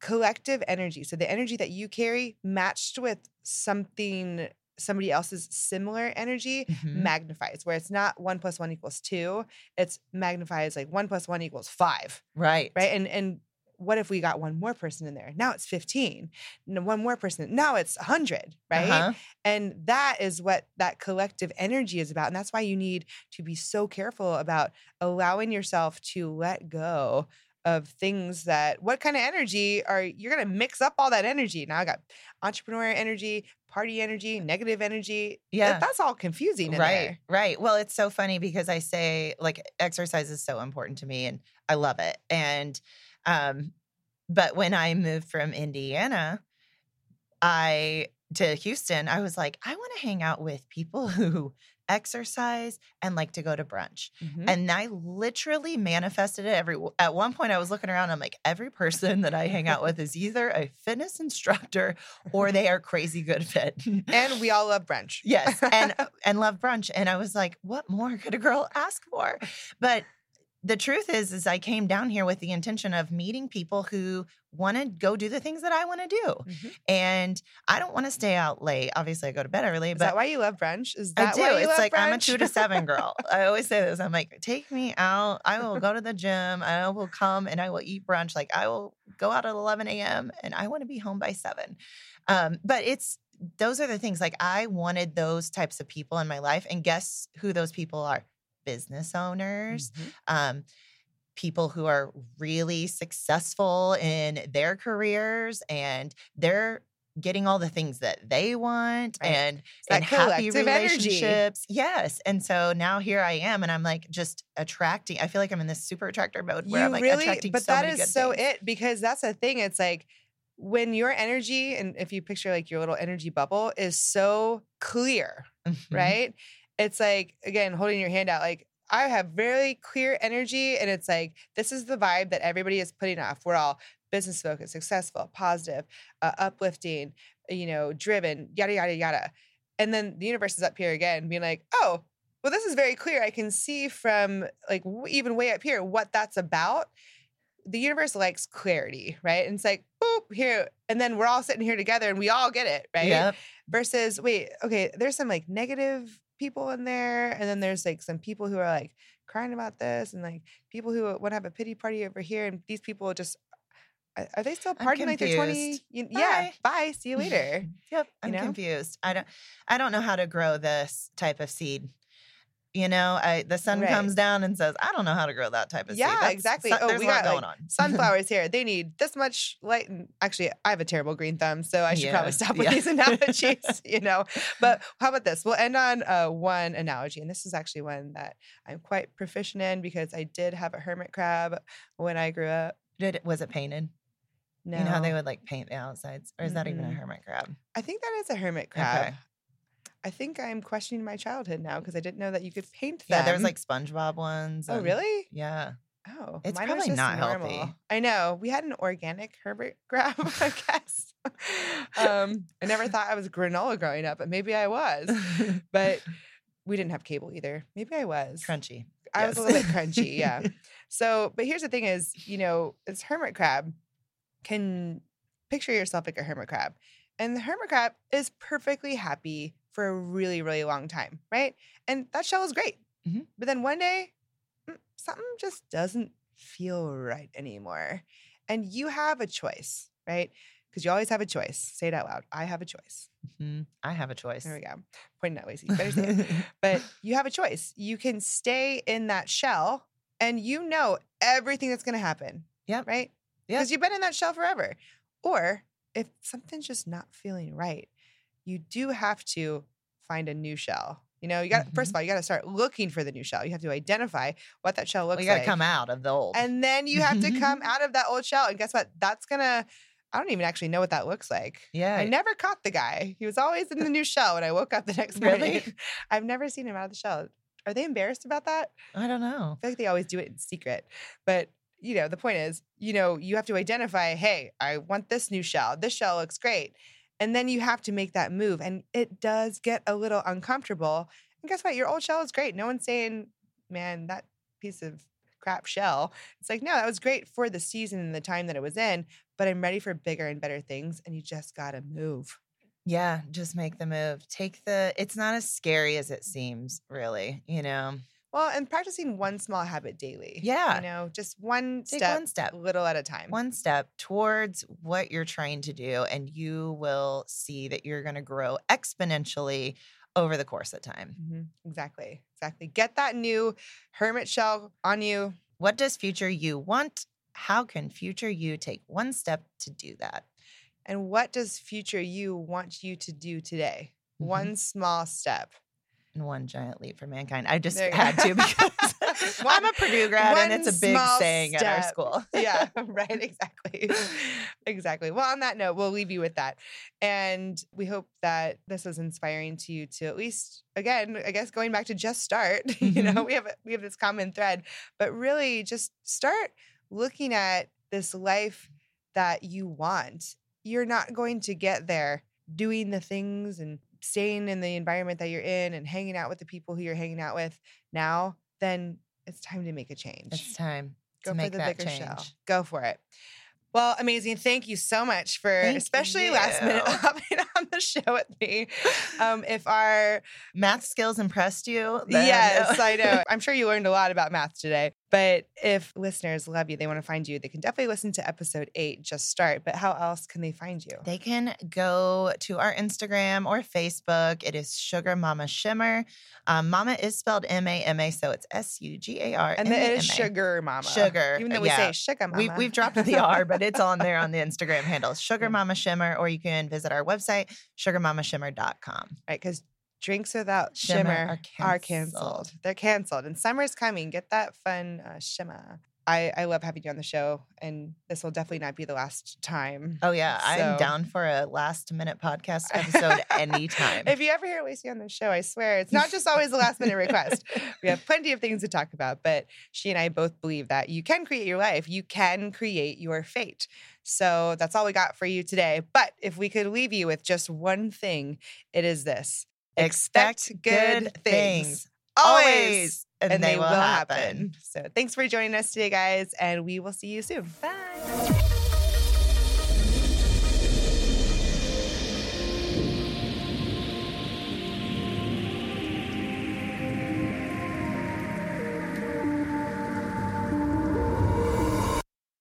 collective energy. So the energy that you carry matched with something somebody else's similar energy Mhm. magnifies where it's not one plus one equals two it's magnifies like one plus one equals five right. right? And and what if we got one more person in there now it's 15 and one more person now it's 100 right Uh-huh. and that is what that collective energy is about. And that's why you need to be so careful about allowing yourself to let go of things that what kind of energy are you're going to mix up all that energy. Now I got entrepreneur energy, party energy, negative energy. That- Yeah. that's all confusing right there. right well it's so funny because i say like exercise is so important to me and i love it and um but when i moved from indiana i to houston i was like i want to hang out with people who exercise and like to go to brunch Mhm. and i literally manifested it every at one point i was looking around i'm like every person that i hang out with is either a fitness instructor or they are crazy good fit And we all love brunch. Yes, and and love brunch. And I was like, what more could a girl ask for? But the truth is, is I came down here with the intention of meeting people who want to go do the things that I want to do. Mhm. And I don't want to stay out late. Obviously, I go to bed early, Is but that why you love brunch? Is that I do. It's like I'm a brunch? two to seven girl. I always say this. I'm like, take me out. I will go to the gym. I will come and I will eat brunch. Like I will go out at 11 a.m. and I want to be home by seven. Um, but it's those are the things. Like I wanted those types of people in my life, and guess who those people are? Business owners, Mhm. um, people who are really successful in their careers, and they're getting all the things that they want Right. and and happy collective energy. relationships. Yes. And so now here I am and I'm like just attracting. I feel like I'm in this super attractor mode where you I'm like really, attracting but so that is so things. it because that's the thing. It's like when your energy and if you picture like your little energy bubble is so clear, Mhm. right? It's like again holding your hand out. Like I have very clear energy, and it's like this is the vibe that everybody is putting off. We're all business focused, successful, positive, uh, uplifting, you know, driven, yada yada yada. And then the universe is up here again, being like, oh. Well, this is very clear. I can see from like w- even way up here what that's about the universe likes clarity, right? And it's like, boop, here. And then we're all sitting here together and we all get it, right? Yep. Versus, wait, okay, there's some like negative people in there. And then there's like some people who are like crying about this and like people who want to have a pity party over here. And these people just, are they still partying like they're 20? confused. You- yeah, Bye. bye. See you later. Yep. I'm know? confused. I don't I don't know how to grow this type of seed. You know, I the sun Right. comes down and says, I don't know how to grow that type of seed. Yeah, exactly. so- Oh, there's we a lot got, going like, on. Sunflowers here, they need this much light. And actually, I have a terrible green thumb, so I should probably stop with yeah. these analogies, you know. But how about this? We'll end on uh, one analogy. And this is actually one that I'm quite proficient in because I did have a hermit crab when I grew up. Did it was it painted? No, You know how they would like paint the outsides? Or is that even a hermit crab? I think that is a hermit crab. Okay. I think I'm questioning my childhood now because I didn't know that you could paint them. Yeah, there was like SpongeBob ones. oh, really? Yeah. Oh, It's mine probably not normal. healthy. I know. We had an organic Herbert grab, I guess. um, I never thought I was granola growing up, but maybe I was. But we didn't have cable either. Maybe I was. Crunchy. I was a little bit crunchy, yeah. So, but here's the thing is, you know, this hermit crab can picture yourself like a hermit crab. And the hermit crab is perfectly happy for a really, really long time, right? And that shell is great. Mhm. But then one day, mm, something just doesn't feel right anymore. And you have a choice, right? Because you always have a choice. Say it out loud. I have a choice. Mhm. I have a choice. There we go. Pointing at Lacey. You better say it but you have a choice. You can stay in that shell and you know everything that's going to happen. Yep. Right? Yep. Because you've been in that shell forever. Or if something's just not feeling right, you do have to find a new shell. You know, you got Mm-hmm. first of all, you got to start looking for the new shell. You have to identify what that shell looks well, you got to like. come out of the old. And then you have to come out of that old shell. And guess what? That's gonna I don't even actually know what that looks like. yeah. I never caught the guy. He was always in the new shell when I woke up the next morning. Really? I've never seen him out of the shell. Are they embarrassed about that? I don't know. I feel like they always do it in secret. But you know, the point is, you know, you have to identify, hey, I want this new shell. This shell looks great. And then you have to make that move. And it does get a little uncomfortable. And guess what? Your old shell is great. No one's saying, man, that piece of crap shell. It's like, no, that was great for the season and the time that it was in, but I'm ready for bigger and better things. And you just got to move. Yeah, just make the move. Take the it's not as scary as it seems, really, you know. Well, and practicing one small habit daily. Yeah. You know, just one Take step, one step. little at a time. One step towards what you're trying to do and you will see that you're going to grow exponentially over the course of time. Mhm. Exactly. Exactly. Get that new hermit shell on you. What does future you want? How can future you take one step to do that? And what does future you want you to do today? Mhm. One small step. One giant leap for mankind. I just had go. to because I'm a Purdue grad and it's a big saying at our school. yeah, right. Exactly. exactly. Well, on that note, we'll leave you with that. And we hope that this was inspiring to you to at least, again, I guess going back to just start, you know, Mhm. we have we have this common thread, but really just start looking at this life that you want. You're not going to get there doing the things and staying in the environment that you're in and hanging out with the people who you're hanging out with now, then it's time to make a change. It's time Go for make the bigger change. shell. Go for it. Well, amazing. Thank you so much for Thank especially last minute you. hopping on the show with me. Um, if our Math skills impressed you? then- yes, I know. I'm sure you learned a lot about math today. But if listeners love you, they want to find you, they can definitely listen to episode eight, just start. But how else can they find you? They can go to our Instagram or Facebook. It is Sugar Mama Shimmer. Um, Mama is spelled M A M A, so it's S U G A R. and then it is M A M A. sugar mama. Sugar, Even though we yeah. say sugar mama. We've, we've dropped the R, but it's on there on the Instagram handle, Sugar Mama Shimmer, or you can visit our website, sugarmamashimmer.com. right? Because drinks without Shimmer shimmer, are are, canceled. They're canceled, and summer's coming. Get that fun uh, shimmer. I, I love having you on the show, and this will definitely not be the last time. Oh, yeah. I'm down for a last minute podcast episode anytime. if you ever hear Lacey on the show, I swear it's not just always a last minute request. We have plenty of things to talk about, but she and I both believe that you can create your life, you can create your fate. So that's all we got for you today. But if we could leave you with just one thing, it is this Expect good things. Always. And, and they, they will happen. So thanks for joining us today, guys, and we will see you soon. Bye.